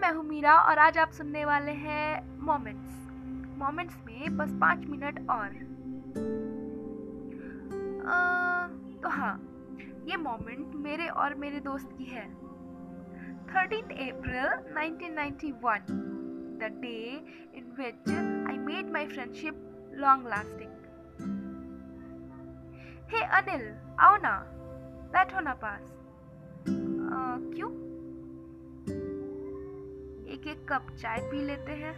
मैं हूँ मीरा और आज आप सुनने वाले हैं मोमेंट्स। मोमेंट्स में बस पाँच मिनट और आ, तो हाँ ये मोमेंट मेरे और मेरे दोस्त की है। Thirteen April 1991 the day in which I made my friendship long lasting. हे अनिल आओ ना बैठो ना पास। क्यों? एक एक कप चाय पी लेते हैं।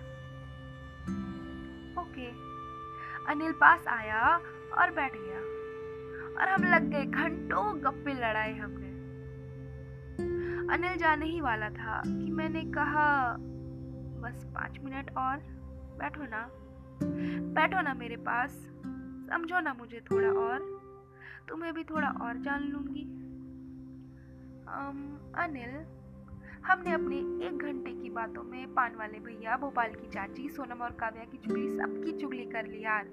ओके। अनिल पास आया और बैठ गया। और हम लग गए, घंटों गप्पे लड़ाए हमने। अनिल जाने ही वाला था कि मैंने कहा, बस पाँच मिनट और, बैठो ना। बैठो ना मेरे पास, समझो ना मुझे थोड़ा और। तुम्हें भी थोड़ा और जान लूँगी। अनिल हमने अपने एक घंटे की बातों में पान वाले भैया, भोपाल की चाची, सोनम और काव्या की चुगली, सबकी चुगली कर ली यार।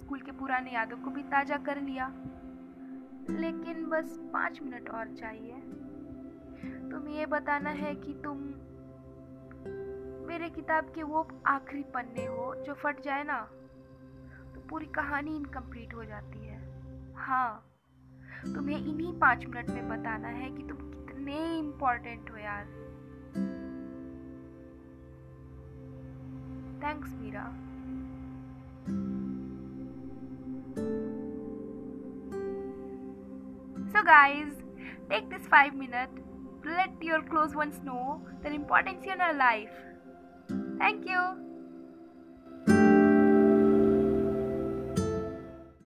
स्कूल के पुराने यादों को भी ताज़ा कर लिया। लेकिन बस पाँच मिनट और चाहिए। तुम ये बताना है कि तुम मेरे किताब के वो आखिरी पन्ने हो जो फट जाए ना तो पूरी कहानी इनकम्प्लीट हो जाती है। हाँ तुम्हें इन्हीं पाँच मिनट में बताना है कि तुम कितने इम्पोर्टेंट हो यार thanks Meera So guys, take this 5 minutes to let your close ones know the importance in your life. Thank you.